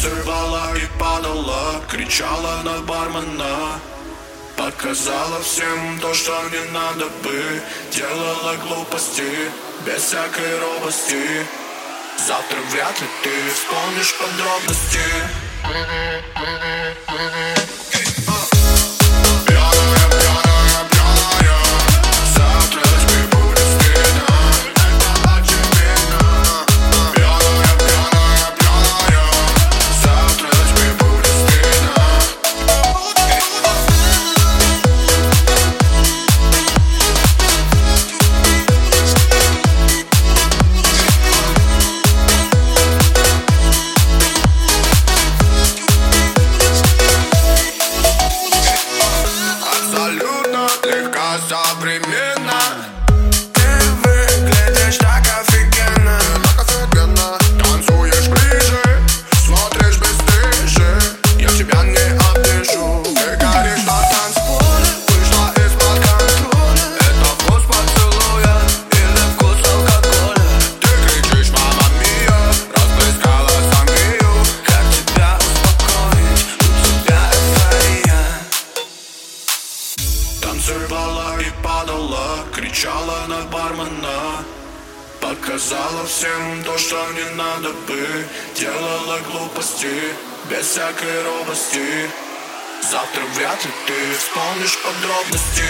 Танцевала и падала, кричала на бармена. Показала всем то, что не надо бы. Делала глупости, без всякой робости. Завтра вряд ли ты вспомнишь подробности Танцевала и падала, кричала на бармена. Показала всем то, что не надо бы. Делала глупости, без всякой робости. Завтра вряд ли ты вспомнишь подробности.